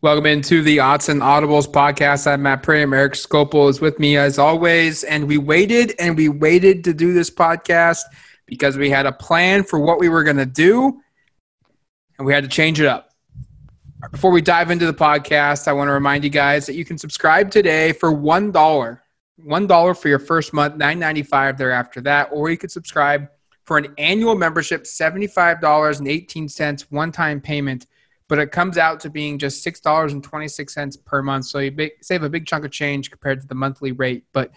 Welcome into the Odds and Audibles podcast. I'm Matt Prehm. Eric Skopil is with me as always. And we waited and we waited to do this podcast because we had a plan for what we were going to do and we had to change it up. Before we dive into the podcast, I want to remind you guys that you can subscribe today for $1. $1 for your first month, $9.95 thereafter that, or you could subscribe for an annual membership, $75.18 one time payment but it comes out to being just six dollars and twenty six cents per month. So you save a big chunk of change compared to the monthly rate, but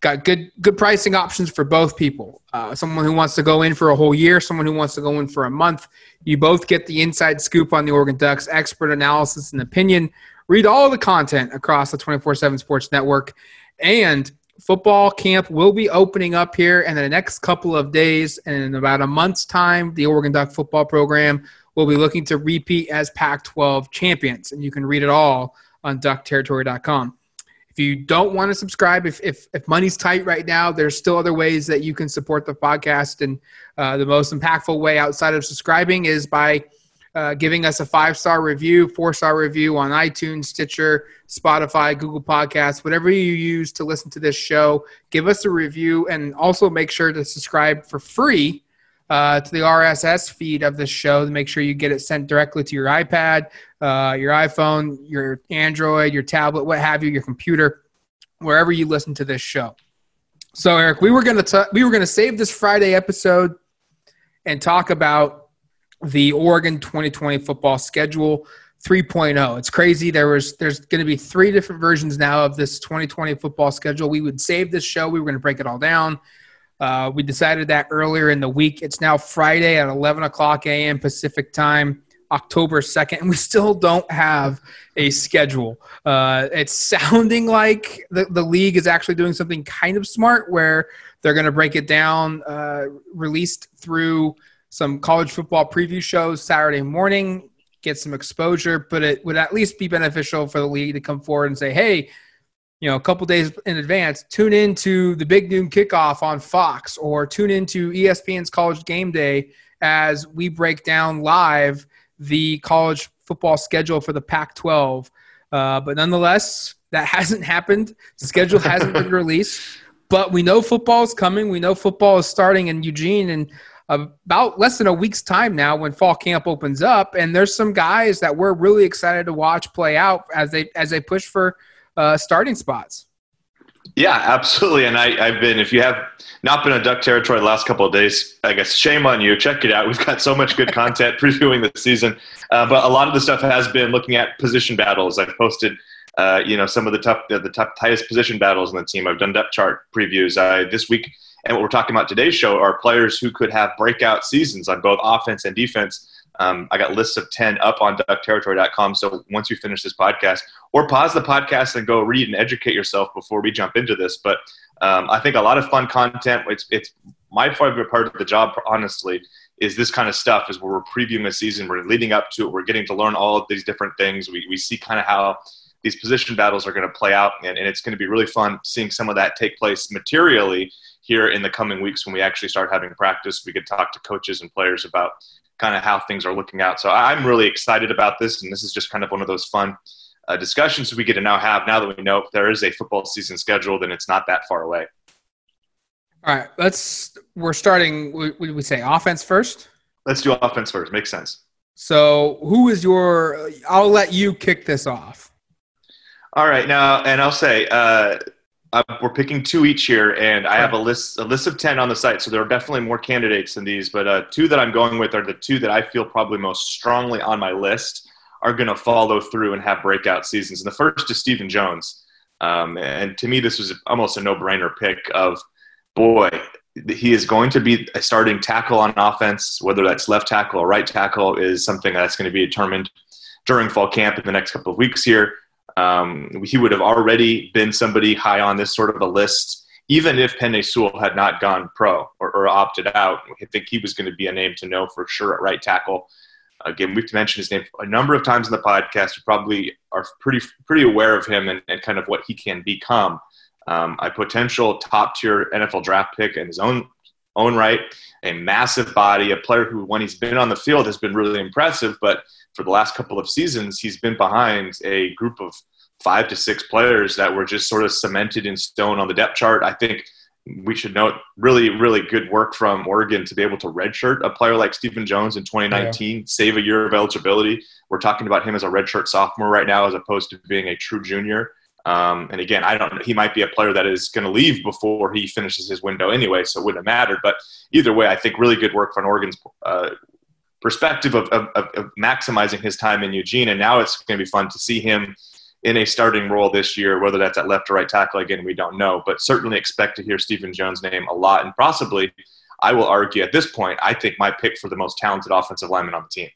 got good good pricing options for both people. Uh, someone who wants to go in for a whole year, someone who wants to go in for a month. You both get the inside scoop on the Oregon Ducks, expert analysis and opinion. Read all the content across the 24/7 Sports Network, and football camp will be opening up here in the next couple of days. And in about a month's time, the Oregon Duck football program will be looking to repeat as Pac 12 champions. And you can read it all on duckterritory.com. If you don't want to subscribe, if, if, if money's tight right now, there's still other ways that you can support the podcast. And uh, the most impactful way outside of subscribing is by uh, giving us a five star review, four star review on iTunes, Stitcher, Spotify, Google Podcasts, whatever you use to listen to this show. Give us a review and also make sure to subscribe for free uh, to the RSS feed of the show to make sure you get it sent directly to your iPad, uh, your iPhone, your Android, your tablet, what have you, your computer, wherever you listen to this show. So, Eric, we were gonna we were gonna save this Friday episode and talk about the Oregon 2020 football schedule 3.0. It's crazy. There was there's going to be three different versions now of this 2020 football schedule. We would save this show. We were going to break it all down. Uh, we decided that earlier in the week. It's now Friday at 11 o'clock a.m. Pacific time, October 2nd, and we still don't have a schedule. Uh, it's sounding like the, the league is actually doing something kind of smart where they're going to break it down, uh, released through some college football preview shows Saturday morning, get some exposure, but it would at least be beneficial for the league to come forward and say, hey, you know, a couple days in advance, tune into the Big Noon Kickoff on Fox or tune into ESPN's College Game Day as we break down live the college football schedule for the Pac 12. Uh, but nonetheless, that hasn't happened. The schedule hasn't been released. But we know football is coming. We know football is starting in Eugene in about less than a week's time now when fall camp opens up. And there's some guys that we're really excited to watch play out as they as they push for – uh, starting spots. Yeah, absolutely. And I, have been, if you have not been in Duck territory the last couple of days, I guess shame on you. Check it out. We've got so much good content previewing the season. Uh, but a lot of the stuff has been looking at position battles. I've posted, uh, you know, some of the tough, the, the tightest position battles in the team. I've done depth chart previews this week. And what we're talking about today's show are players who could have breakout seasons on both offense and defense um, I got lists of 10 up on duckterritory.com. So once you finish this podcast, or pause the podcast and go read and educate yourself before we jump into this. But um, I think a lot of fun content. It's, it's my favorite part of the job, honestly, is this kind of stuff is where we're previewing a season, we're leading up to it, we're getting to learn all of these different things. We, we see kind of how these position battles are going to play out, and, and it's going to be really fun seeing some of that take place materially here in the coming weeks when we actually start having practice. We could talk to coaches and players about kind of how things are looking out. So I'm really excited about this, and this is just kind of one of those fun uh, discussions we get to now have. Now that we know if there is a football season scheduled, and it's not that far away. All right, let's. We're starting. What did we say? Offense first. Let's do offense first. Makes sense. So, who is your? I'll let you kick this off. All right, now, and I'll say uh, uh, we're picking two each here, and I have a list a list of ten on the site. So there are definitely more candidates than these, but uh, two that I'm going with are the two that I feel probably most strongly on my list are going to follow through and have breakout seasons. And the first is Stephen Jones, um, and to me this was almost a no brainer pick. Of boy, he is going to be a starting tackle on offense, whether that's left tackle or right tackle, is something that's going to be determined during fall camp in the next couple of weeks here. Um, he would have already been somebody high on this sort of a list, even if Penei Sewell had not gone pro or, or opted out. I think he was going to be a name to know for sure at right tackle. Again, we've mentioned his name a number of times in the podcast. You probably are pretty pretty aware of him and, and kind of what he can become. Um, a potential top tier NFL draft pick and his own own right, a massive body, a player who, when he's been on the field, has been really impressive. But for the last couple of seasons, he's been behind a group of five to six players that were just sort of cemented in stone on the depth chart. I think we should note really, really good work from Oregon to be able to redshirt a player like Stephen Jones in 2019, yeah. save a year of eligibility. We're talking about him as a redshirt sophomore right now, as opposed to being a true junior. Um, and again, I don't. He might be a player that is going to leave before he finishes his window anyway, so it wouldn't have mattered. But either way, I think really good work from Oregon's uh, perspective of, of, of, maximizing his time in Eugene. And now it's going to be fun to see him in a starting role this year, whether that's at left or right tackle. Again, we don't know, but certainly expect to hear Stephen Jones' name a lot. And possibly, I will argue at this point, I think my pick for the most talented offensive lineman on the team.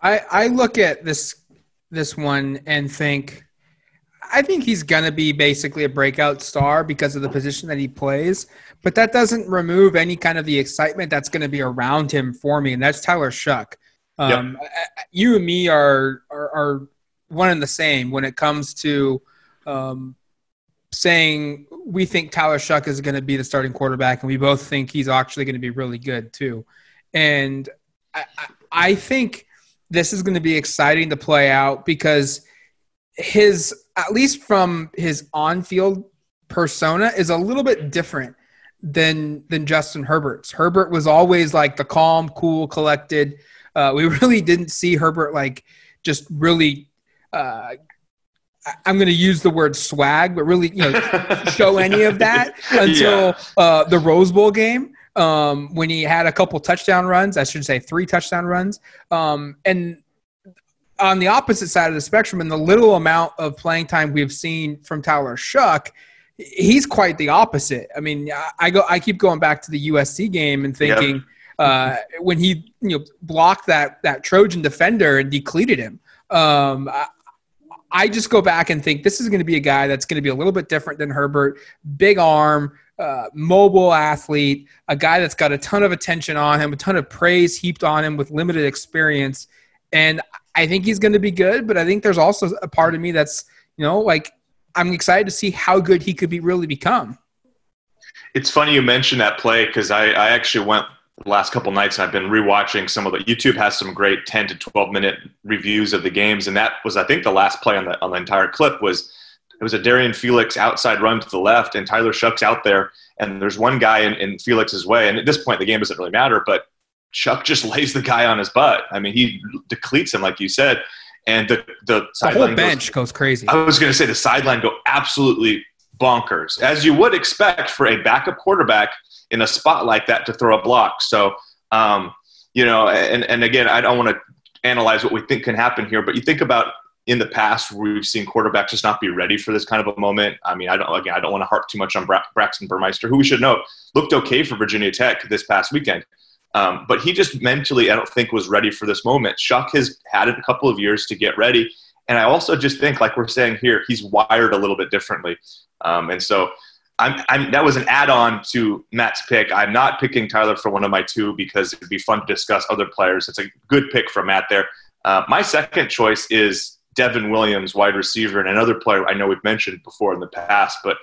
I, I look at this this one and think I think he's going to be basically a breakout star because of the position that he plays, but that doesn't remove any kind of the excitement that's going to be around him for me, and that's Tyler Shough. Um, yep. You and me are, are, are one and the same when it comes to um, saying we think Tyler Shough is going to be the starting quarterback, and we both think he's actually going to be really good too. And I, I think this is going to be exciting to play out because his at least from his on-field persona is a little bit different than than Justin Herbert's. Herbert was always like the calm, cool, collected. Uh, we really didn't see Herbert like just really. Uh, I'm going to use the word swag, but really, you know, show any of that until yeah. uh, the Rose Bowl game um, when he had a couple touchdown runs. I should say three touchdown runs. Um, and on the opposite side of the spectrum, in the little amount of playing time we've seen from Tyler Shough, he's quite the opposite. I mean, I go, I keep going back to the USC game and thinking yep. uh, when he you know blocked that that Trojan defender and decleated him. Um, I, I just go back and think this is going to be a guy that's going to be a little bit different than Herbert. Big arm, uh, mobile athlete, a guy that's got a ton of attention on him, a ton of praise heaped on him with limited experience. And I think he's going to be good, but I think there's also a part of me that's, you know, like I'm excited to see how good he could be really become. It's funny you mentioned that play because I, I actually went the last couple nights and I've been rewatching some of the YouTube has some great 10 to 12 minute reviews of the games. And that was, I think the last play on the, on the entire clip was, it was a Darian Felix outside run to the left and Tyler Shough's out there. And there's one guy in, in Felix's way. And at this point, the game doesn't really matter, but Shough just lays the guy on his butt. I mean, he decleats him, like you said, and the the, the whole bench goes, goes crazy. I was going to say the sideline go absolutely bonkers, as you would expect for a backup quarterback in a spot like that to throw a block. So, um, you know, and and again, I don't want to analyze what we think can happen here, but you think about in the past we've seen quarterbacks just not be ready for this kind of a moment. I mean, I don't again, I don't want to harp too much on Bra- Braxton Burmeister, who we should note looked okay for Virginia Tech this past weekend. Um, but he just mentally, I don't think, was ready for this moment. Shough has had a couple of years to get ready. And I also just think, like we're saying here, he's wired a little bit differently. Um, and so I'm, I'm, that was an add on to Matt's pick. I'm not picking Tyler for one of my two because it'd be fun to discuss other players. It's a good pick from Matt there. Uh, my second choice is Devon Williams, wide receiver, and another player I know we've mentioned before in the past, but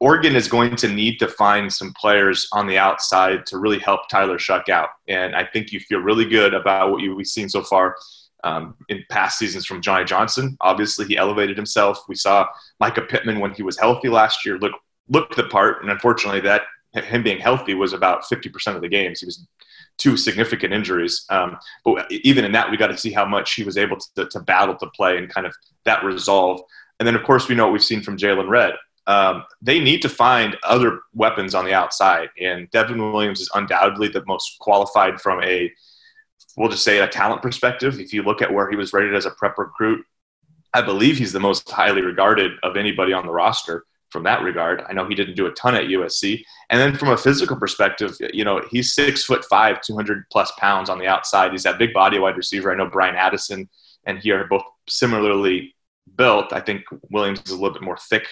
Oregon is going to need to find some players on the outside to really help Tyler Shough out. And I think you feel really good about what you've seen so far um, in past seasons from Johnny Johnson. Obviously, he elevated himself. We saw Mycah Pittman when he was healthy last year look looked the part, and unfortunately, that him being healthy was about 50% of the games. He was two significant injuries. Um, but even in that, we got to see how much he was able to, to battle to play and kind of that resolve. And then, of course, we know what we've seen from Jaylon Redd um, they need to find other weapons on the outside. And Devon Williams is undoubtedly the most qualified from a, we'll just say, a talent perspective. If you look at where he was rated as a prep recruit, I believe he's the most highly regarded of anybody on the roster from that regard. I know he didn't do a ton at USC. And then from a physical perspective, you know, he's six foot five, 200 plus pounds on the outside. He's that big body wide receiver. I know Bryan Addison and he are both similarly built. I think Williams is a little bit more thick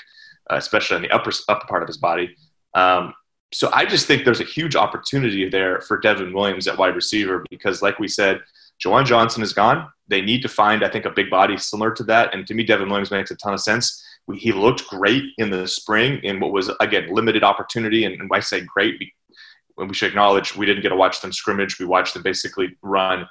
uh, especially on the upper upper part of his body. Um, so I just think there's a huge opportunity there for Devon Williams at wide receiver because, like we said, Juwan Johnson is gone. They need to find, I think, a big body similar to that. And to me, Devon Williams makes a ton of sense. We, he looked great in the spring in what was again limited opportunity, and, and I say great we should acknowledge we didn't get to watch them scrimmage. We watched them basically run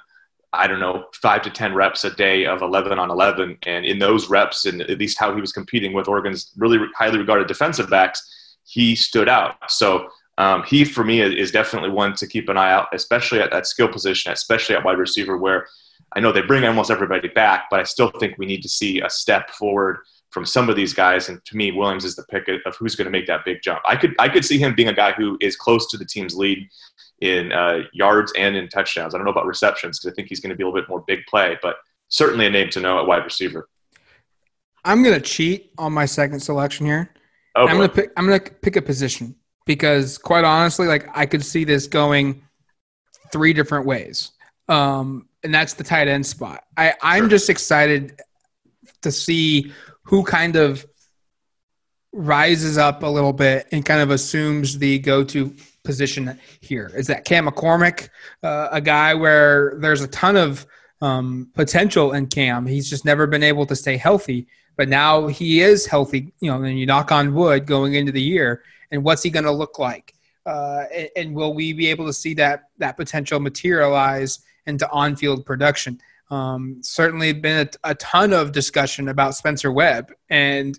I don't know, five to 10 reps a day of 11 on 11. And in those reps, and at least how he was competing with Oregon's really highly regarded defensive backs, he stood out. So um, he, for me, is definitely one to keep an eye out, especially at that skill position, especially at wide receiver, where I know they bring almost everybody back, but I still think we need to see a step forward from some of these guys. And to me, Williams is the pick of who's going to make that big jump. I could I could see him being a guy who is close to the team's lead in uh, yards and in touchdowns. I don't know about receptions because I think he's going to be a little bit more big play, but certainly a name to know at wide receiver. I'm going to cheat on my second selection here. Oh, I'm going to pick. I'm going to pick a position because, quite honestly, like I could see this going three different ways, um, and that's the tight end spot. I, I'm sure. just excited to see who kind of rises up a little bit and kind of assumes the go-to position here. Is that Cam McCormick, uh, a guy where there's a ton of um, potential in Cam? He's just never been able to stay healthy, but now he is healthy. You know, and you knock on wood going into the year. And what's he going to look like? Uh, and, and, will we be able to see that that potential materialize into on-field production? Um, certainly, been a, a ton of discussion about Spencer Webb and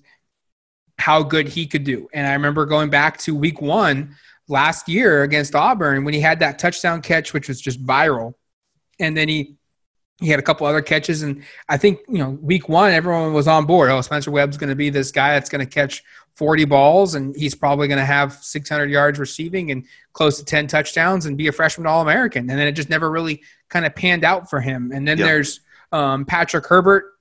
how good he could do. And I remember going back to Week One last year against Auburn when he had that touchdown catch, which was just viral. And then he he had a couple other catches, and I think you know week one everyone was on board. Oh, Spencer Webb's going to be this guy that's going to catch 40 balls, and he's probably going to have 600 yards receiving and close to 10 touchdowns and be a freshman All American. And then it just never really kind of panned out for him. And then yep. there's um, Patrick Herbert,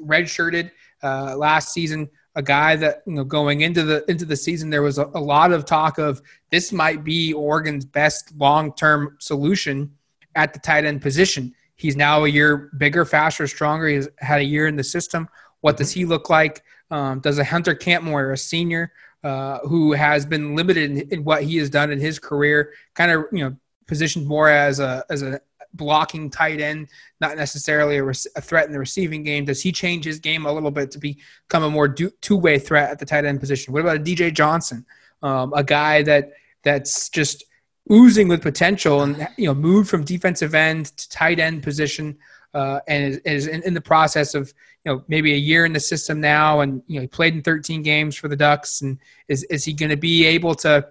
redshirted uh, last season a guy that you know going into the into the season there was a, a lot of talk of this might be Oregon's best long-term solution at the tight end position. He's now a year bigger, faster, stronger. He's had a year in the system. What does he look like? Um, does a Hunter Kampmoyer, a senior uh, who has been limited in, in, what he has done in his career, kind of you know positioned more as a as a blocking tight end, not necessarily a, a, threat in the receiving game? Does he change his game a little bit to become a more two way threat at the tight end position? What about a DJ Johnson, um, a guy that that's just oozing with potential and you know moved from defensive end to tight end position uh, and is, is in, in, the process of you know maybe a year in the system now and you know he played in 13 games for the Ducks and is is he going to be able to,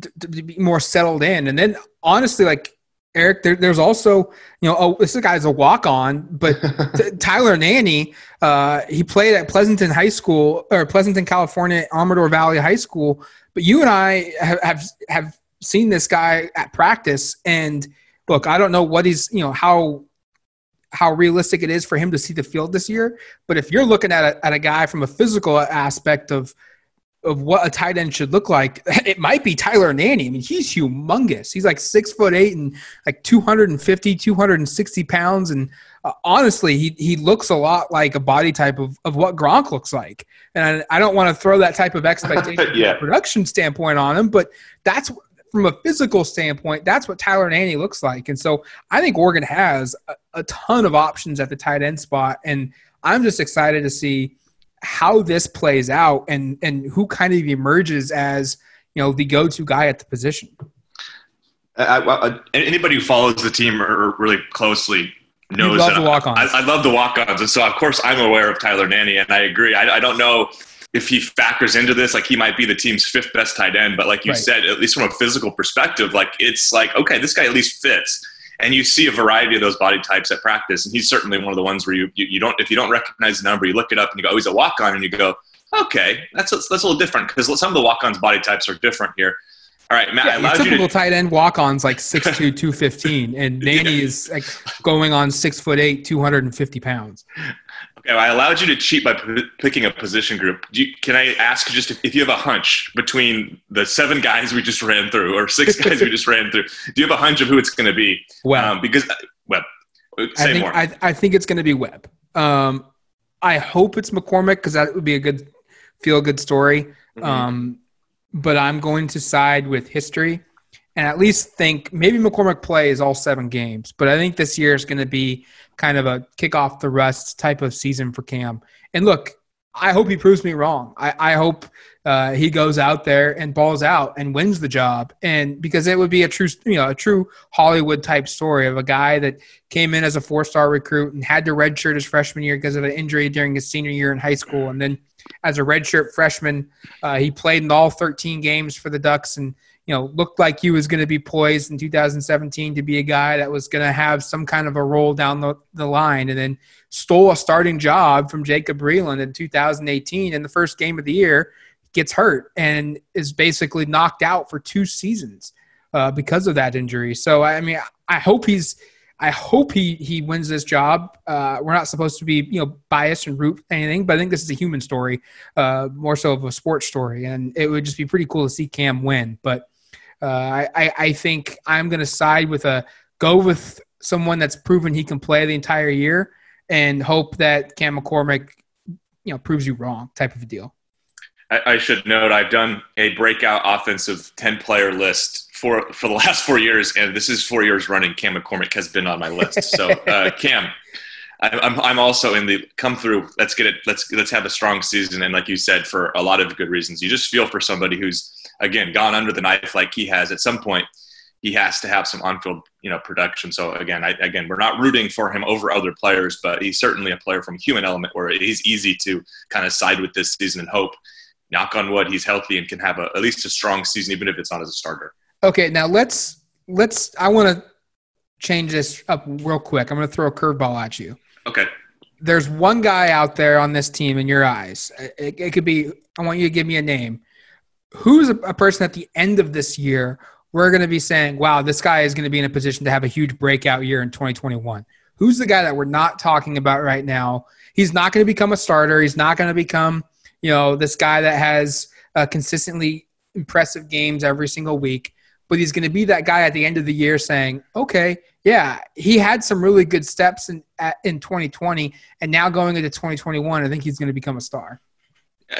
to, to be more settled in and then honestly like Eric, there, there's also, you know, oh, this guy's a walk on, but Tyler Nanny, uh, he played at Pleasanton High School or Pleasanton, California, Amador Valley High School. But you and I have, have, have seen this guy at practice. And look, I don't know what he's, you know, how how realistic it is for him to see the field this year. But if you're looking at a, at a guy from a physical aspect of of what a tight end should look like, it might be Tyler Nanny. I mean, he's humongous. He's like six foot eight and like 250, 260 pounds. And uh, honestly, he, he looks a lot like a body type of, of what Gronk looks like. And I, I don't want to throw that type of expectation yeah. production standpoint on him, but that's from a physical standpoint, that's what Tyler Nanny looks like. And so I think Oregon has a, a ton of options at the tight end spot. And I'm just excited to see – how this plays out and and who kind of emerges as you know the go-to guy at the position. I, I, uh, anybody who follows the team really closely knows love the walk-ons. I, I, love the walk-ons, and so of course I'm aware of Tyler Nanny, and I agree. I, I, don't know if he factors into this, like he might be the team's fifth best tight end, but like you right. said, at least from a physical perspective, like it's like okay, this guy at least fits and you see a variety of those body types at practice. And he's certainly one of the ones where you, you, you don't, if you don't recognize the number, you look it up and you go, oh, he's a walk on, and you go, okay, that's, that's a little different because some of the walk ons body types are different here. All right, Matt. Yeah, your typical you to- tight end walk-ons like 6'2", 215, and Nanny yeah. is like going on six foot eight, 250 pounds. I allowed you to cheat by p- picking a position group. You, can I ask just if, if, you have a hunch between the seven guys we just ran through, or six guys we just ran through? Do you have a hunch of who it's going to be? Well, um, because Webb. Say I think, more. I, I think it's going to be Webb. Um, I hope it's McCormick because that would be a good feel good story. Mm-hmm. Um, but I'm going to side with history and at least think maybe McCormick plays all seven games. But I think this year is going to be kind of a kick off the rust type of season for Cam. And look, I hope he proves me wrong. I, I hope uh, he goes out there and balls out and wins the job. And because it would be a true, you know, a true Hollywood type story of a guy that came in as a four star recruit and had to redshirt his freshman year because of an injury during his senior year in high school. And then as a redshirt freshman, uh, he played in all 13 games for the Ducks and, you know, looked like he was going to be poised in 2017 to be a guy that was going to have some kind of a role down the, the line and then stole a starting job from Jacob Breeland in 2018 in the first game of the year gets hurt and is basically knocked out for two seasons uh, because of that injury. So I mean, I hope he's. I hope he he wins this job. Uh, we're not supposed to be you know biased and root anything, but I think this is a human story, uh, more so of a sports story, and it would just be pretty cool to see Cam win. But uh, I I think I'm going to side with a go with someone that's proven he can play the entire year, and hope that Cam McCormick you know proves you wrong type of a deal. I, I should note I've done a breakout offensive ten player list for for the last four years, and this is four years running. Cam McCormick has been on my list. So uh, Cam, I'm I'm also in the come through. Let's get it. Let's let's have a strong season, and like you said, for a lot of good reasons. You just feel for somebody who's again gone under the knife like he has. At some point, he has to have some on-field you know production. So again, I, again, we're not rooting for him over other players, but he's certainly a player from human element where he's easy to kind of side with this season and hope knock on wood, he's healthy and can have a, at least a strong season, even if it's not as a starter. Okay, now let's let's. I want to change this up real quick. I'm going to throw a curveball at you. Okay. There's one guy out there on this team in your eyes. It, it could be. I want you to give me a name. Who's a, person at the end of this year? We're going to be saying, "Wow, this guy is going to be in a position to have a huge breakout year in 2021." Who's the guy that we're not talking about right now? He's not going to become a starter. He's not going to become you know, this guy that has uh, consistently impressive games every single week, but he's going to be that guy at the end of the year saying, okay, yeah, he had some really good steps in in 2020, and now going into 2021, I think he's going to become a star.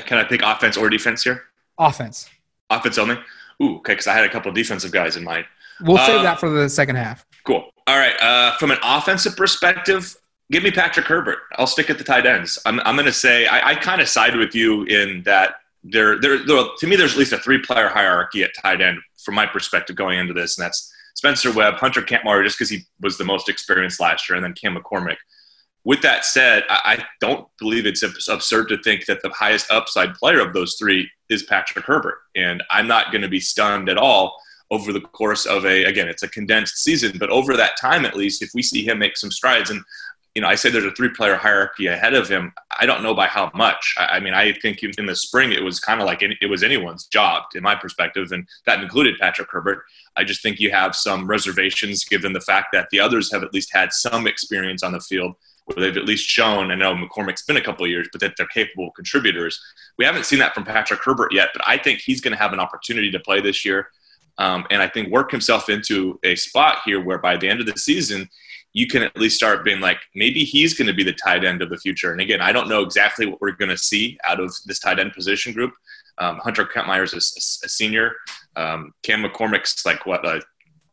Can I pick offense or defense here? Offense. Offense only. Ooh, okay, because I had a couple defensive guys in mind. We'll save uh, that for the second half. Cool. All right. Uh, from an offensive perspective, give me Patrick Herbert. I'll stick at the tight ends. I'm, I'm going to say I, I kind of side with you in that there, there, there, to me, there's at least a three player hierarchy at tight end from my perspective going into this, and that's Spencer Webb, Hunter Kampmoyer, just because he was the most experienced last year, and then Cam McCormick. With that said, I, don't believe it's absurd to think that the highest upside player of those three is Patrick Herbert, and I'm not going to be stunned at all over the course of a again it's a condensed season but over that time at least if we see him make some strides and you know, I say there's a three player hierarchy ahead of him. I don't know by how much. I, I mean, I think in the spring it was kind of like it was anyone's job, in my perspective, and that included Patrick Herbert. I just think you have some reservations given the fact that the others have at least had some experience on the field where they've at least shown. I know McCormick's been a couple of years, but that they're capable contributors. We haven't seen that from Patrick Herbert yet, but I think he's going to have an opportunity to play this year. Um, and I think work himself into a spot here where by the end of the season, you can at least start being like, maybe he's going to be the tight end of the future. And again, I don't know exactly what we're going to see out of this tight end position group. Um, Hunter Kampmoyer is a, a, senior. Um, Cam McCormick's like what a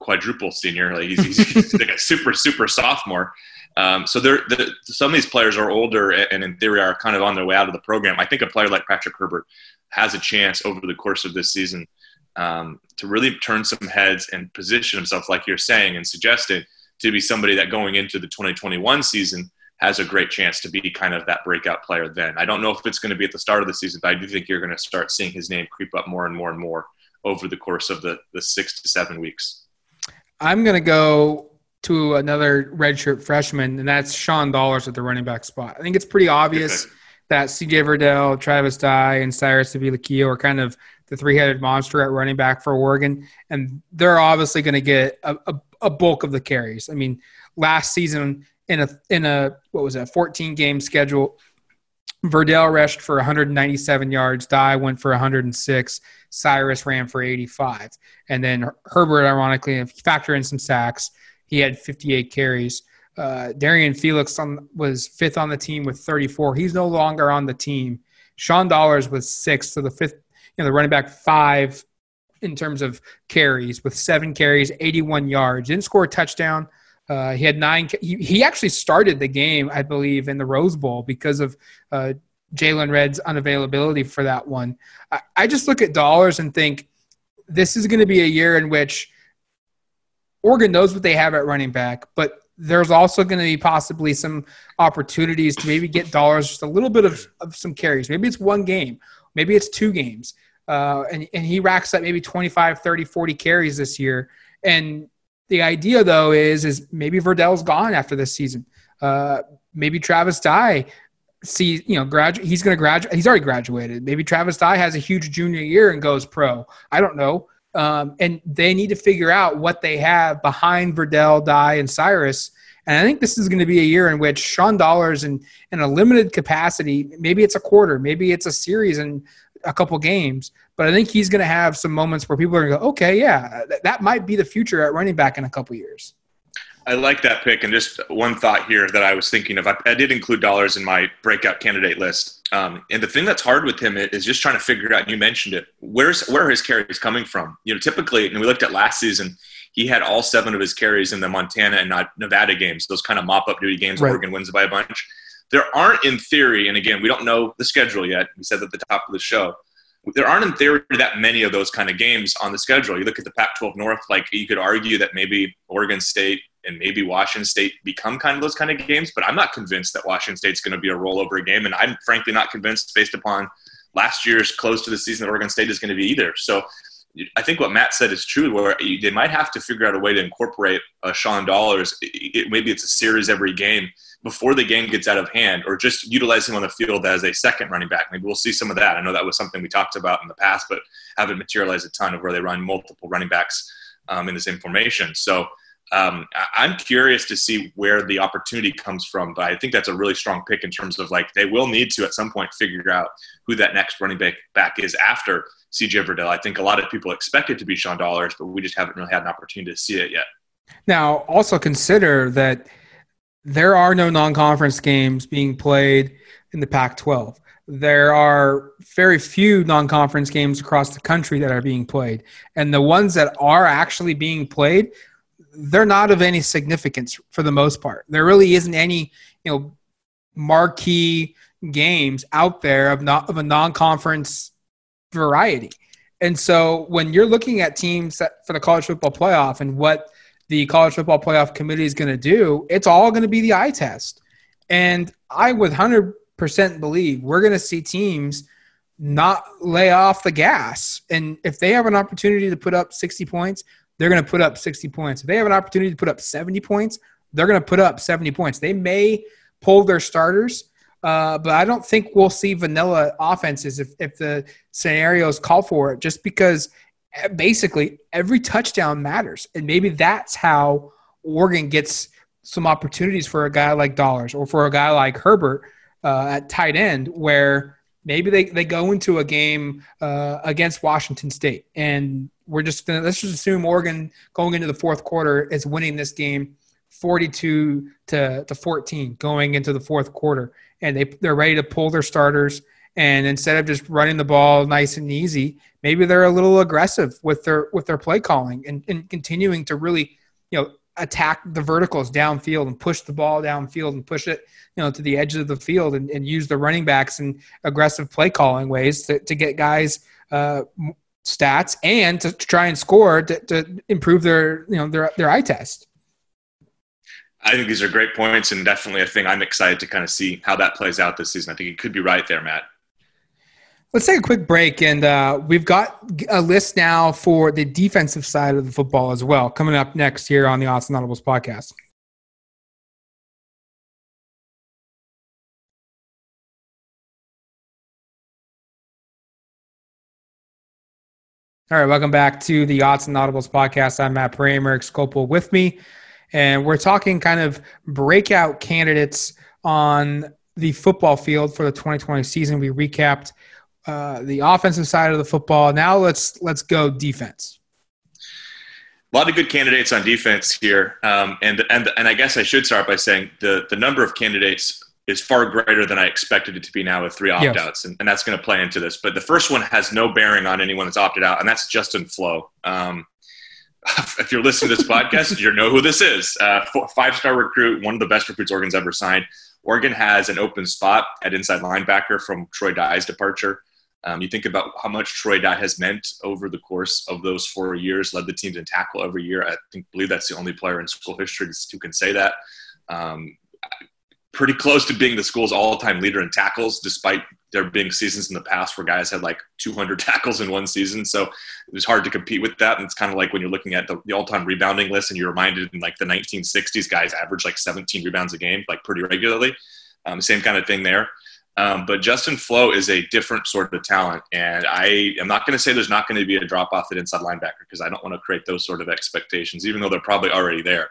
quadruple senior. Like he's, he's, like a super super sophomore. Um, so they're, some of these players are older and in theory are kind of on their way out of the program. I think a player like Patrick Herbert has a chance over the course of this season um, to really turn some heads and position himself, like you're saying and suggesting, to be somebody that going into the 2021 season has a great chance to be kind of that breakout player then. I don't know if it's going to be at the start of the season, but I do think you're going to start seeing his name creep up more and more and more over the course of the, the six to seven weeks. I'm going to go to another redshirt freshman, and that's Sean Dollars at the running back spot. I think it's pretty obvious that CJ Verdell, Travis Dye, and Cyrus Habibi-Likio are kind of the three-headed monster at running back for Oregon, and they're obviously going to get a, a, a bulk of the carries. I mean, last season in a in a what was it, 14 game schedule, Verdell rushed for 197 yards, Dye went for 106, Cyrus ran for 85, and then Herbert, ironically, if you factor in some sacks, he had 58 carries. Uh, Darian Felix on, was fifth on the team with 34. He's no longer on the team. Sean Dollars was sixth, so the fifth, you know, the running back five in terms of carries with seven carries, 81 yards. Didn't score a touchdown. Uh, he had nine. He, he, actually started the game, I believe, in the Rose Bowl because of uh, Jaylon Redd's unavailability for that one. I, I just look at dollars and think this is going to be a year in which Oregon knows what they have at running back, but there's also going to be possibly some opportunities to maybe get dollars just a little bit of, of some carries. Maybe it's one game, maybe it's two games. Uh, and, and he racks up maybe 25, 30, 40 carries this year. And the idea, though, is is maybe Verdell's gone after this season. Uh, maybe Travis Dye see you know graduate. He's going to graduate. He's already graduated. Maybe Travis Dye has a huge junior year and goes pro. I don't know. Um, and they need to figure out what they have behind Verdell, Dye, and Cyrus. And I think this is going to be a year in which Sean Dollars, in, in a limited capacity, maybe it's a quarter, maybe it's a series and a couple games, but I think he's going to have some moments where people are going to go, okay, yeah, that might be the future at running back in a couple years. I like that pick. And just one thought here that I was thinking of I, I did include dollars in my breakout candidate list. Um, and the thing that's hard with him is just trying to figure out, and you mentioned it, where's, where are his carries coming from? You know, typically, and we looked at last season, he had all seven of his carries in the Montana and not Nevada games, those kind of mop up duty games right. Oregon wins by a bunch. There aren't, in theory, and again, we don't know the schedule yet. We said at the top of the show, there aren't in theory that many of those kind of games on the schedule. You look at the Pac 12 North, like you could argue that maybe Oregon State and maybe Washington State become kind of those kind of games, but I'm not convinced that Washington State's going to be a rollover game. And I'm frankly not convinced based upon last year's close to the season that Oregon State is going to be either. So I think what Matt said is true, where they might have to figure out a way to incorporate uh, Sean Dollars. It, maybe it's a series every game before the game gets out of hand, or just utilize him on the field as a second running back. Maybe we'll see some of that. I know that was something we talked about in the past, but haven't materialized a ton of where they run multiple running backs um, in the same formation. So um, I'm curious to see where the opportunity comes from, but I think that's a really strong pick in terms of like they will need to at some point figure out who that next running back back is after CJ Verdell. I think a lot of people expect it to be Sean Dollars, but we just haven't really had an opportunity to see it yet. Now, also consider that there are no non-conference games being played in the Pac-12. There are very few non-conference games across the country that are being played, and the ones that are actually being played they're not of any significance for the most part. There really isn't any, you know, marquee games out there of not of a non-conference variety. And so when you're looking at teams that, for the college football playoff and what the college football playoff committee is going to do, it's all going to be the eye test. And I would 100% believe we're going to see teams not lay off the gas. And if they have an opportunity to put up 60 points, they're going to put up 60 points. If they have an opportunity to put up 70 points, they're going to put up 70 points. They may pull their starters, uh, but I don't think we'll see vanilla offenses if, if the scenarios call for it, just because eh, basically every touchdown matters. And maybe that's how Oregon gets some opportunities for a guy like Dollars or for a guy like Herbert uh, at tight end, where maybe they, they go into a game uh, against Washington State and we're just gonna let's just assume Oregon going into the fourth quarter is winning this game 42 to, to 14 going into the fourth quarter. And they they're ready to pull their starters and instead of just running the ball nice and easy maybe they're a little aggressive with their with their play calling and, and continuing to really you know attack the verticals downfield and push the ball downfield and push it you know to the edge of the field and, and use the running backs and aggressive play calling ways to, to get guys uh, stats and to, to try and score to, to, improve their you know their their eye test. I think these are great points and definitely a thing I'm excited to kind of see how that plays out this season. I think you could be right there, Matt. Let's take a quick break, and uh, we've got a list now for the defensive side of the football as well coming up next here on the Odds and Audibles podcast. All right, welcome back to the Odds and Audibles podcast. I'm Matt Pramer, Eric Skopil with me, and we're talking kind of breakout candidates on the football field for the 2020 season. We recapped uh, the offensive side of the football. Now let's let's go defense. A lot of good candidates on defense here, um, and and and I guess I should start by saying the the number of candidates is far greater than I expected it to be now with three opt outs. Yes. And, and, that's going to play into this. But the first one has no bearing on anyone that's opted out, and that's Justin Flowe. Um, if you're listening to this podcast, you know who this is. Uh, five star recruit, one of the best recruits Oregon's ever signed. Oregon has an open spot at inside linebacker from Troy Dye's departure. Um, you think about how much Troy Dye has meant over the course of those four years, led the team in tackle every year. I think believe that's the only player in school history who can say that. Um, pretty close to being the school's all-time leader in tackles, despite there being seasons in the past where guys had like 200 tackles in one season. So it was hard to compete with that. And it's kind of like when you're looking at the, the all-time rebounding list and you're reminded in like the 1960s, guys averaged like 17 rebounds a game, like pretty regularly. Um, same kind of thing there. Um, but Justin Flowe is a different sort of talent, and I am not going to say there's not going to be a drop off at inside linebacker because I don't want to create those sort of expectations, even though they're probably already there.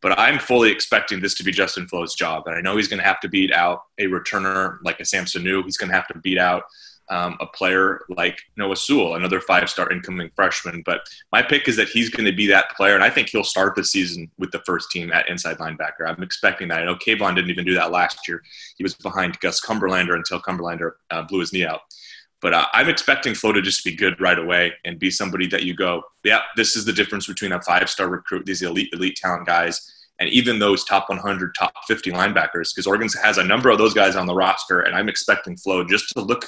But I'm fully expecting this to be Justin Flowe's job, and I know he's going to have to beat out a returner like a Sampson Niu. He's going to have to beat out um, a player like Noah Sewell, another five-star incoming freshman. But my pick is that he's going to be that player, and I think he'll start the season with the first team at inside linebacker. I'm expecting that. I know Kayvon didn't even do that last year. He was behind Gus Cumberlander until Cumberlander uh, blew his knee out. But uh, I'm expecting Flowe to just be good right away and be somebody that you go, yeah, this is the difference between a five-star recruit, these elite elite talent guys, and even those top 100, top 50 linebackers, because Oregon has a number of those guys on the roster, and I'm expecting Flowe just to look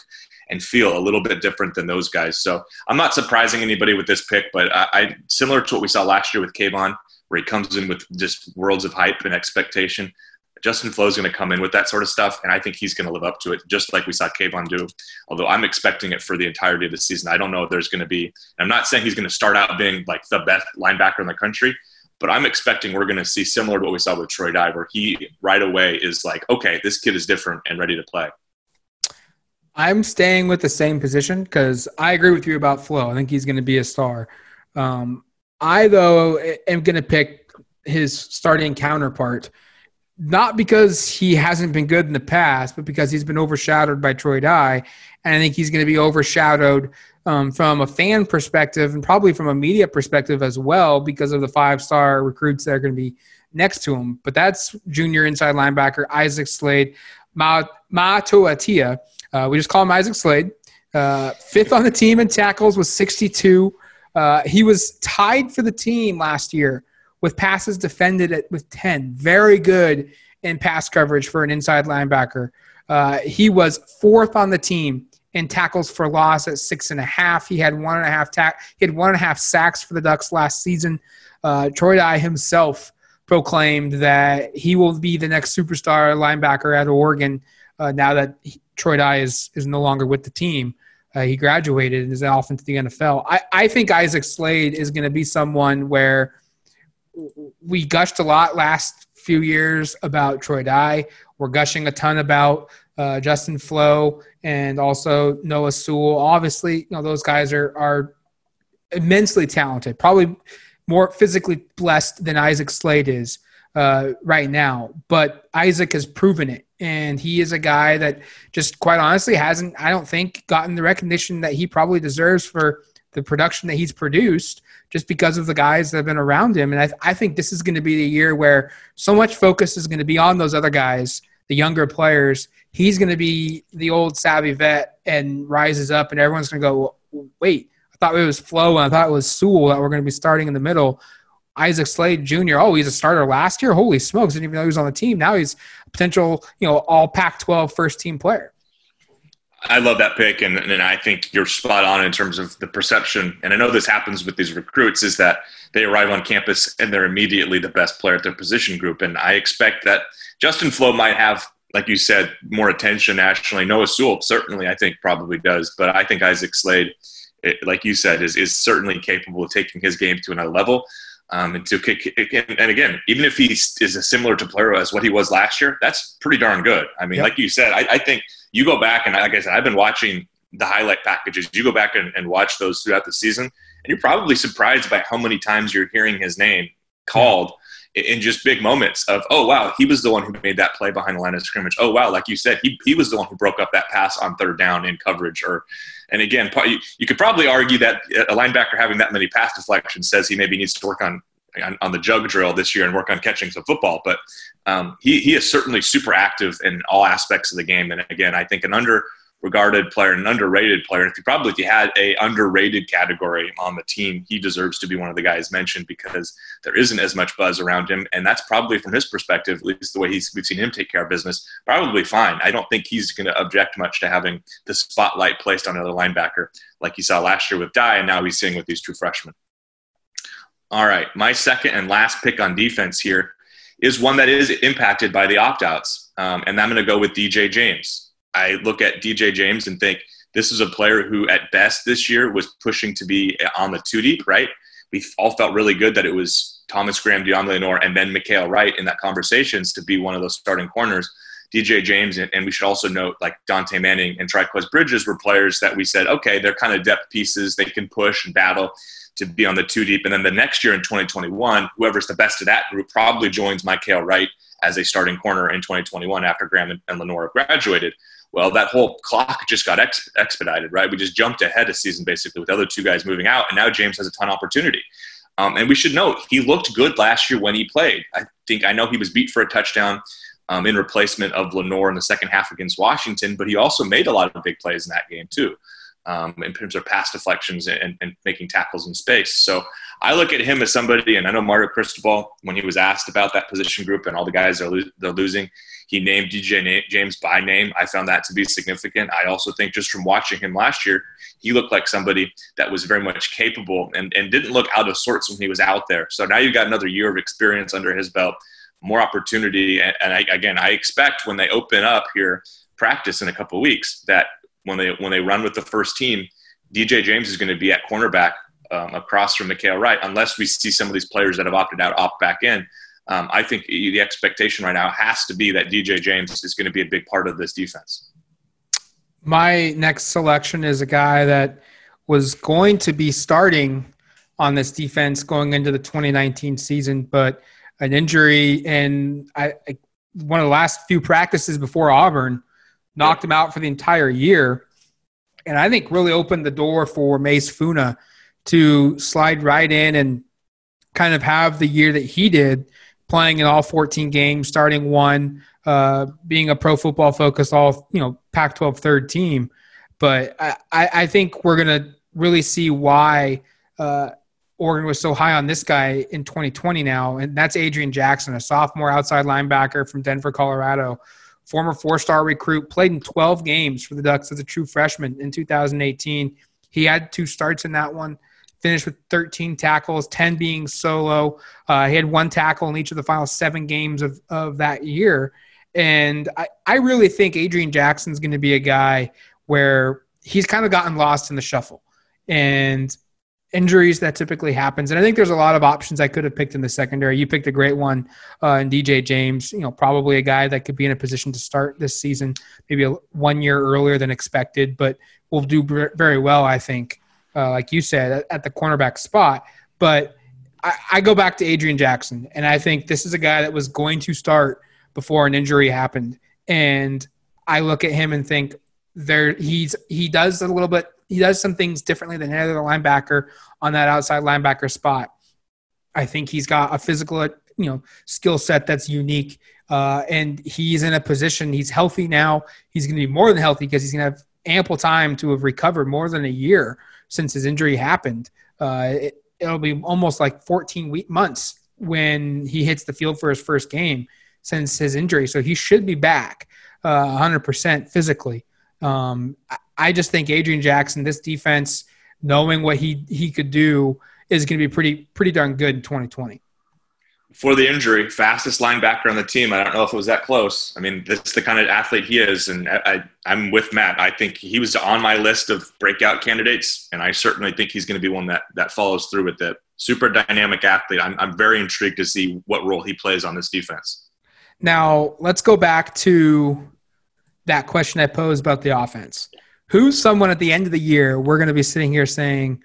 and feel a little bit different than those guys. So I'm not surprising anybody with this pick, but I, I similar to what we saw last year with Kayvon, where he comes in with just worlds of hype and expectation. Justin Flowe is going to come in with that sort of stuff, and I think he's going to live up to it, just like we saw Kayvon do. Although I'm expecting it for the entirety of the season. I don't know if there's going to be. I'm not saying he's going to start out being like the best linebacker in the country, but I'm expecting we're going to see similar to what we saw with Troy Dye, where he right away is like, okay, this kid is different and ready to play. I'm staying with the same position because I agree with you about Flowe. I think he's going to be a star. Um, I, though, am going to pick his starting counterpart, not because he hasn't been good in the past, but because he's been overshadowed by Troy Dye. And I think he's going to be overshadowed um, from a fan perspective and probably from a media perspective as well because of the five star recruits that are going to be next to him. But that's junior inside linebacker Isaac Slade. Ma-. Uh, we just call him Isaac Slade. Uh, fifth on the team in tackles with 62. Uh, he was tied for the team last year with passes defended at, with 10. Very good in pass coverage for an inside linebacker. Uh, he was fourth on the team in tackles for loss at six and a half. He had one and a half tack. He had one and a half sacks for the Ducks last season. Uh, Troy Dye himself proclaimed that he will be the next superstar linebacker at Oregon. Uh, now that he, Troy Dye is is no longer with the team, uh, he graduated and is off into the NFL. I, I think Isaac Slade is going to be someone where we gushed a lot last few years about Troy Dye. We're gushing a ton about uh, Justin Flowe, and also Noah Sewell. Obviously, you know those guys are are immensely talented, probably more physically blessed than Isaac Slade is uh, right now. But Isaac has proven it, and he is a guy that just quite honestly hasn't, I don't think, gotten the recognition that he probably deserves for the production that he's produced just because of the guys that have been around him. And I, I think this is going to be the year where so much focus is going to be on those other guys, the younger players, he's going to be the old savvy vet and rises up, and everyone's going to go, wait, I thought it was Flowe and I thought it was Sewell that we're going to be starting in the middle. Isaac Slade Jr. Oh, he's a starter last year. Holy smokes! Didn't even know he was on the team. Now he's a potential, you know, all Pac-12 first team player. I love that pick, and, and I think you're spot on in terms of the perception. And I know this happens with these recruits is that they arrive on campus and they're immediately the best player at their position group. And I expect that Justin Flowe might have like you said, more attention nationally. Noah Sewell certainly, I think, probably does, but I think Isaac Slade, it, like you said, is is certainly capable of taking his game to another level. Um, and to kick, and again, even if he is similar to player as what he was last year, that's pretty darn good. I mean, yep. like you said, I, I, think you go back and like I said, I've been watching the highlight packages. You go back and, and watch those throughout the season, and you're probably surprised by how many times you're hearing his name called in just big moments of, oh, wow, he was the one who made that play behind the line of scrimmage. Oh, wow, like you said, he, he was the one who broke up that pass on third down in coverage. Or, and again, you, could probably argue that a linebacker having that many pass deflections says he maybe needs to work on, on, on the jug drill this year and work on catching some football. But um, he, he is certainly super active in all aspects of the game. And again, I think an under regarded player and an underrated player. If you probably if you had a underrated category on the team, he deserves to be one of the guys mentioned because there isn't as much buzz around him, and that's probably from his perspective, at least the way he's we've seen him take care of business, probably fine. I don't think he's going to object much to having the spotlight placed on another linebacker like he saw last year with Dye, and now he's seeing with these true freshmen. All right, my second and last pick on defense here is one that is impacted by the opt outs, um, and I'm going to go with DJ James. I look at DJ James and think this is a player who, at best this year, was pushing to be on the two deep, right? We all felt really good that it was Thomas Graham, Deommodore Lenoir, and then Mykael Wright in that conversations to be one of those starting corners. DJ James, and, we should also note like Dante Manning and Trikweze Bridges were players that we said, okay, they're kind of depth pieces. They can push and battle to be on the two deep. And then the next year in 2021, whoever's the best of that group probably joins Mykael Wright as a starting corner in 2021 after Graham and, and Lenoir graduated. Well, that whole clock just got ex- expedited, right? We just jumped ahead a season basically with the other two guys moving out, and now James has a ton of opportunity. Um, and we should note he looked good last year when he played. I think I know he was beat for a touchdown um, in replacement of Lenoir in the second half against Washington, but he also made a lot of big plays in that game too um, in terms of pass deflections and, and, making tackles in space. So I look at him as somebody, and I know Mario Cristobal, when he was asked about that position group and all the guys they're, lo- they're losing, he named DJ James by name. I found that to be significant. I also think just from watching him last year, he looked like somebody that was very much capable and, and didn't look out of sorts when he was out there. So now you've got another year of experience under his belt, more opportunity. And, and I, again, I expect when they open up here practice in a couple weeks that when they when they run with the first team, DJ James is going to be at cornerback um, across from Mykael Wright, unless we see some of these players that have opted out opt back in. Um, I think the expectation right now has to be that DJ James is going to be a big part of this defense. My next selection is a guy that was going to be starting on this defense going into the 2019 season, but an injury and I, I one of the last few practices before Auburn knocked him out for the entire year. And I think really opened the door for Mase Funa to slide right in and kind of have the year that he did, playing in all 14 games, starting one, uh, being a pro football focused all, you know, Pac 12 third team. But I, I think we're to really see why uh, Oregon was so high on this guy in 2020 now. And that's Adrian Jackson, a sophomore outside linebacker from Denver, Colorado former four star recruit, played in 12 games for the Ducks as a true freshman in 2018. He had two starts in that one, finished with 13 tackles, 10 being solo. Uh, he had one tackle in each of the final seven games of, of that year. And I, I really think Adrian Jackson's going to be a guy where he's kind of gotten lost in the shuffle. And injuries that typically happens. And I think there's a lot of options I could have picked in the secondary. You picked a great one uh, in DJ James. You know, probably a guy that could be in a position to start this season, maybe a, one year earlier than expected, but will do very well, I think. Uh, like you said, at, at, the cornerback spot. But I, I go back to Adrian Jackson, and I think this is a guy that was going to start before an injury happened. And I look at him and think there he's he does a little bit he does some things differently than any other linebacker on that outside linebacker spot. I think he's got a physical, you know, skill set that's unique, uh, and he's in a position. He's healthy now. He's going to be more than healthy because he's going to have ample time to have recovered more than a year since his injury happened. Uh, it, it'll be almost like 14 week months when he hits the field for his first game since his injury. So he should be back uh, 100% physically. Um, I just think Adrian Jackson, this defense, knowing what he he could do, is going to be pretty pretty darn good in 2020. For the injury, fastest linebacker on the team. I don't know if it was that close. I mean, that's the kind of athlete he is, and I, I, am with Matt. I think he was on my list of breakout candidates, and I certainly think he's going to be one that that follows through with it. Super dynamic athlete. I'm, I'm very intrigued to see what role he plays on this defense. Now, let's go back to that question I posed about the offense. Who's someone at the end of the year we're going to be sitting here saying,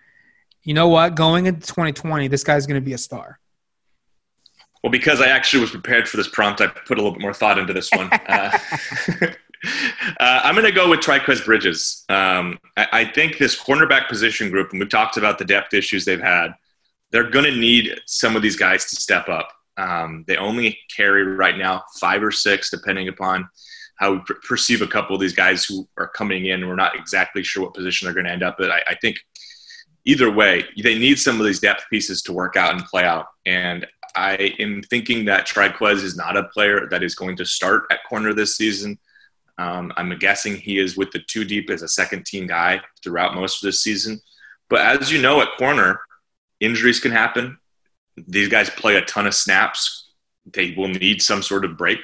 you know what, going into 2020, this guy's going to be a star? Well, because I actually was prepared for this prompt, I put a little bit more thought into this one. uh, uh, I'm going to go with Trikweze Bridges. Um, I, I, think this cornerback position group, and we've talked about the depth issues they've had, they're going to need some of these guys to step up. Um, they only carry right now five or six, depending upon how we perceive a couple of these guys who are coming in. We're not exactly sure what position they're going to end up at. I, I think either way, they need some of these depth pieces to work out and play out. And I am thinking that Trikweze is not a player that is going to start at corner this season. Um, I'm guessing he is with the two deep as a second team guy throughout most of this season. But as you know, at corner, injuries can happen. These guys play a ton of snaps. They will need some sort of break.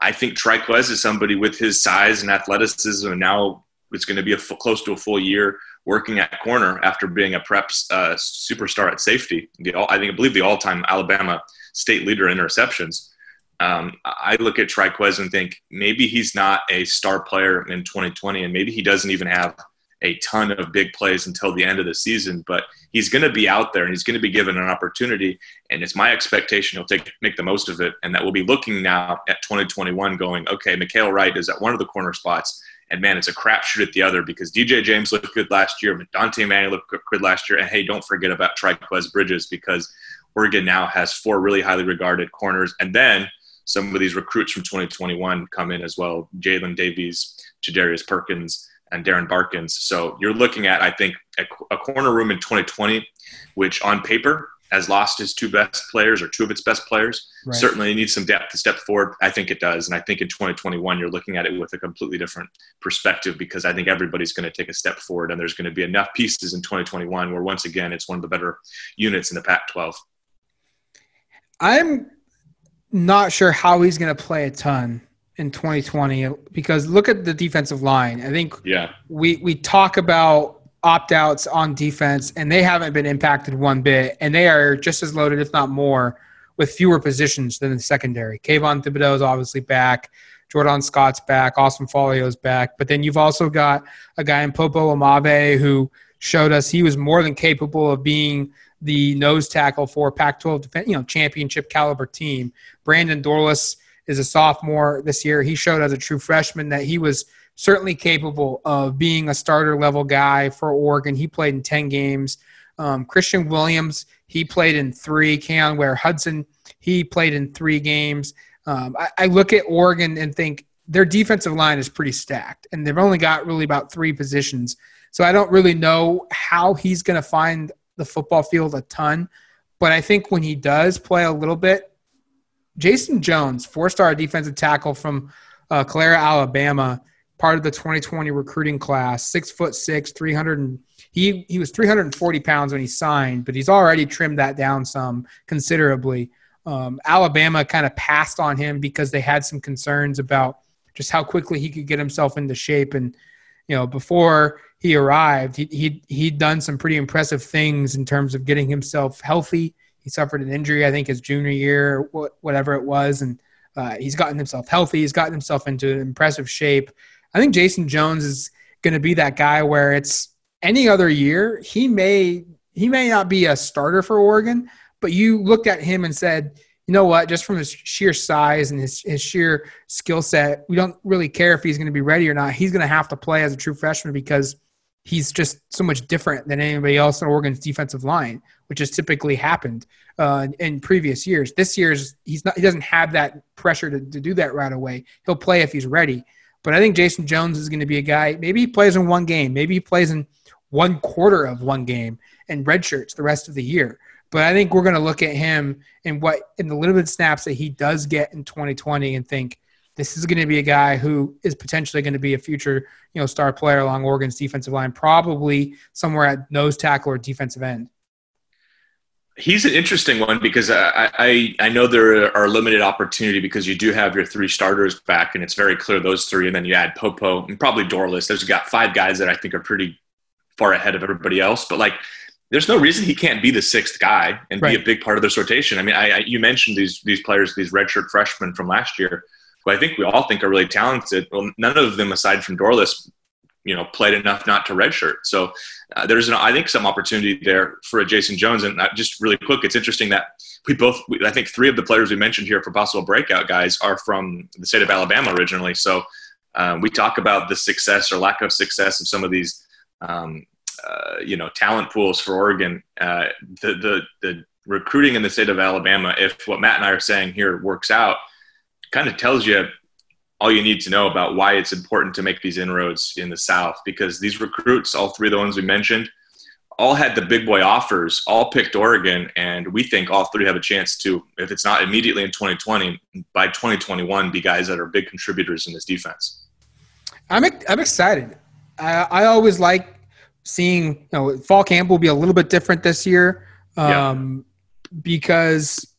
I think Trikweze is somebody with his size and athleticism, and now it's going to be a full, close to a full year working at corner after being a preps uh, superstar at safety. The I think I believe the all-time Alabama state leader in interceptions. Um, I look at Trikweze and think maybe he's not a star player in 2020, and maybe he doesn't even have a ton of big plays until the end of the season. But he's going to be out there and he's going to be given an opportunity, and it's my expectation he'll take make the most of it, and that we'll be looking now at 2021, going, okay, Mykael Wright is at one of the corner spots. And man, it's a crapshoot at the other because DJ James looked good last year, Dontae Manning looked good last year. And hey, don't forget about Trikweze Bridges because Oregon now has four really highly regarded corners. And then some of these recruits from 2021 come in as well Jaylin Davies, Jadarius Perkins, and Darren Barkins. So you're looking at, I think, a, a, corner room in 2020, which on paper has lost his two best players or two of its best players. Right. Certainly needs some depth to step forward. I think it does. And I think in 2021, you're looking at it with a completely different perspective because I think everybody's going to take a step forward and there's going to be enough pieces in 2021 where once again, it's one of the better units in the Pac 12. I'm not sure how he's going to play a ton in 2020 because look at the defensive line. I think yeah. we we talk about opt outs on defense and they haven't been impacted one bit and they are just as loaded if not more with fewer positions than the secondary. Kayvon Thibodeaux is obviously back. Jordan Scott's back. Austin Faoliu's back. But then you've also got a guy in Popo Aumavae who showed us he was more than capable of being – the nose tackle for Pac-12, you know, championship caliber team. Brandon Dorlus is a sophomore this year. He showed as a true freshman that he was certainly capable of being a starter level guy for Oregon. He played in 10 games. Um, Christian Williams, he played in three. Keyon Ware Hudson, he played in three games. Um, I, I look at Oregon and think their defensive line is pretty stacked, and they've only got really about three positions. So I don't really know how he's going to find the football field a ton. But I think when he does play a little bit, Jason Jones, four star defensive tackle from uh, Calera, Alabama, part of the 2020 recruiting class, six foot six, 300. And, he, he was 340 pounds when he signed, but he's already trimmed that down some considerably. Um, Alabama kind of passed on him because they had some concerns about just how quickly he could get himself into shape. And, you know, before he arrived, he, he, he'd done some pretty impressive things in terms of getting himself healthy. He suffered an injury, I think, his junior year, whatever it was, and uh, he's gotten himself healthy. He's gotten himself into an impressive shape. I think Jason Jones is going to be that guy where it's any other year he may he may not be a starter for Oregon, but you looked at him and said, you know what, just from his sheer size and his, his sheer skill set, we don't really care if he's going to be ready or not. He's going to have to play as a true freshman because he's just so much different than anybody else in Oregon's defensive line, which has typically happened uh, in previous years. This year's he's not he doesn't have that pressure to, to do that right away. He'll play if he's ready. But I think Jason Jones is going to be a guy. Maybe he plays in one game. Maybe he plays in one quarter of one game and red shirts the rest of the year. But I think we're going to look at him and what in the limited snaps that he does get in 2020 and think this is going to be a guy who is potentially going to be a future, you know, star player along Oregon's defensive line, probably somewhere at nose tackle or defensive end. He's an interesting one because I, I, I know there are limited opportunity because you do have your three starters back, and it's very clear those three, and then you add Popo and probably Dorlus. There's got five guys that I think are pretty far ahead of everybody else. But like, there's no reason he can't be the sixth guy and right. be a big part of this rotation. I mean, I, I, you mentioned these these players, these redshirt freshmen from last year who I think we all think are really talented. Well, none of them, aside from Dorlus, you know, played enough not to redshirt. So uh, there's, an, I think, some opportunity there for a Jason Jones. And uh, just really quick, it's interesting that we both, I think, three of the players we mentioned here for possible breakout guys are from the state of Alabama originally. So uh, we talk about the success or lack of success of some of these, um, uh, you know, talent pools for Oregon. Uh, the the the recruiting in the state of Alabama, if what Matt and I are saying here works out kind of tells you all you need to know about why it's important to make these inroads in the South because these recruits, all three of the ones we mentioned, all had the big boy offers, all picked Oregon, and we think all three have a chance to, if it's not immediately in 2020, by 2021, be guys that are big contributors in this defense. I'm I'm excited. I, I always like seeing you know fall camp will be a little bit different this year um, yeah. because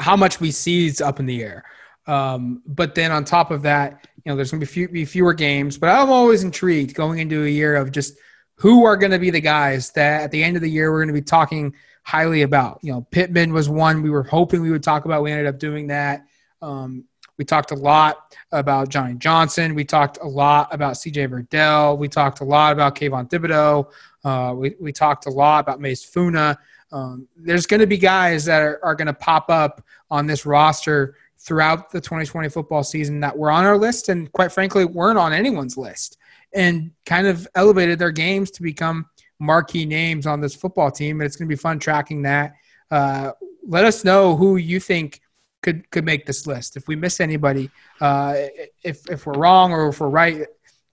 how much we see is up in the air. Um, but then on top of that, you know, there's going to be, few, be fewer games. But I'm always intrigued going into a year of just who are going to be the guys that at the end of the year we're going to be talking highly about. You know, Pittman was one we were hoping we would talk about. We ended up doing that. Um, we talked a lot about Johnny Johnson. We talked a lot about CJ Verdell. We talked a lot about Kayvon Thibodeaux. Uh, we, we talked a lot about Mase Funa. Um, there's going to be guys that are, are going to pop up on this roster throughout the 2020 football season that were on our list and quite frankly weren't on anyone's list and kind of elevated their games to become marquee names on this football team. And it's going to be fun tracking that. Uh, let us know who you think could could make this list. If we miss anybody, uh, if if we're wrong or if we're right,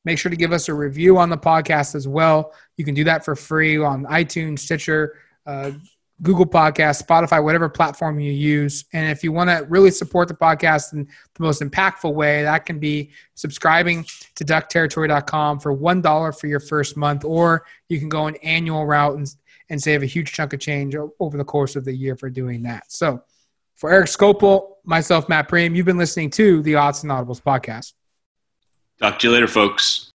make sure to give us a review on the podcast as well. You can do that for free on iTunes, Stitcher, uh, Google Podcast, Spotify, whatever platform you use. And if you want to really support the podcast in the most impactful way, that can be subscribing to duckterritory.com for $1 for your first month, or you can go an annual route and, and save a huge chunk of change over the course of the year for doing that. So for Erik Skopil, myself, Matt Prehm, you've been listening to the Odds and Audibles podcast. Talk to you later, folks.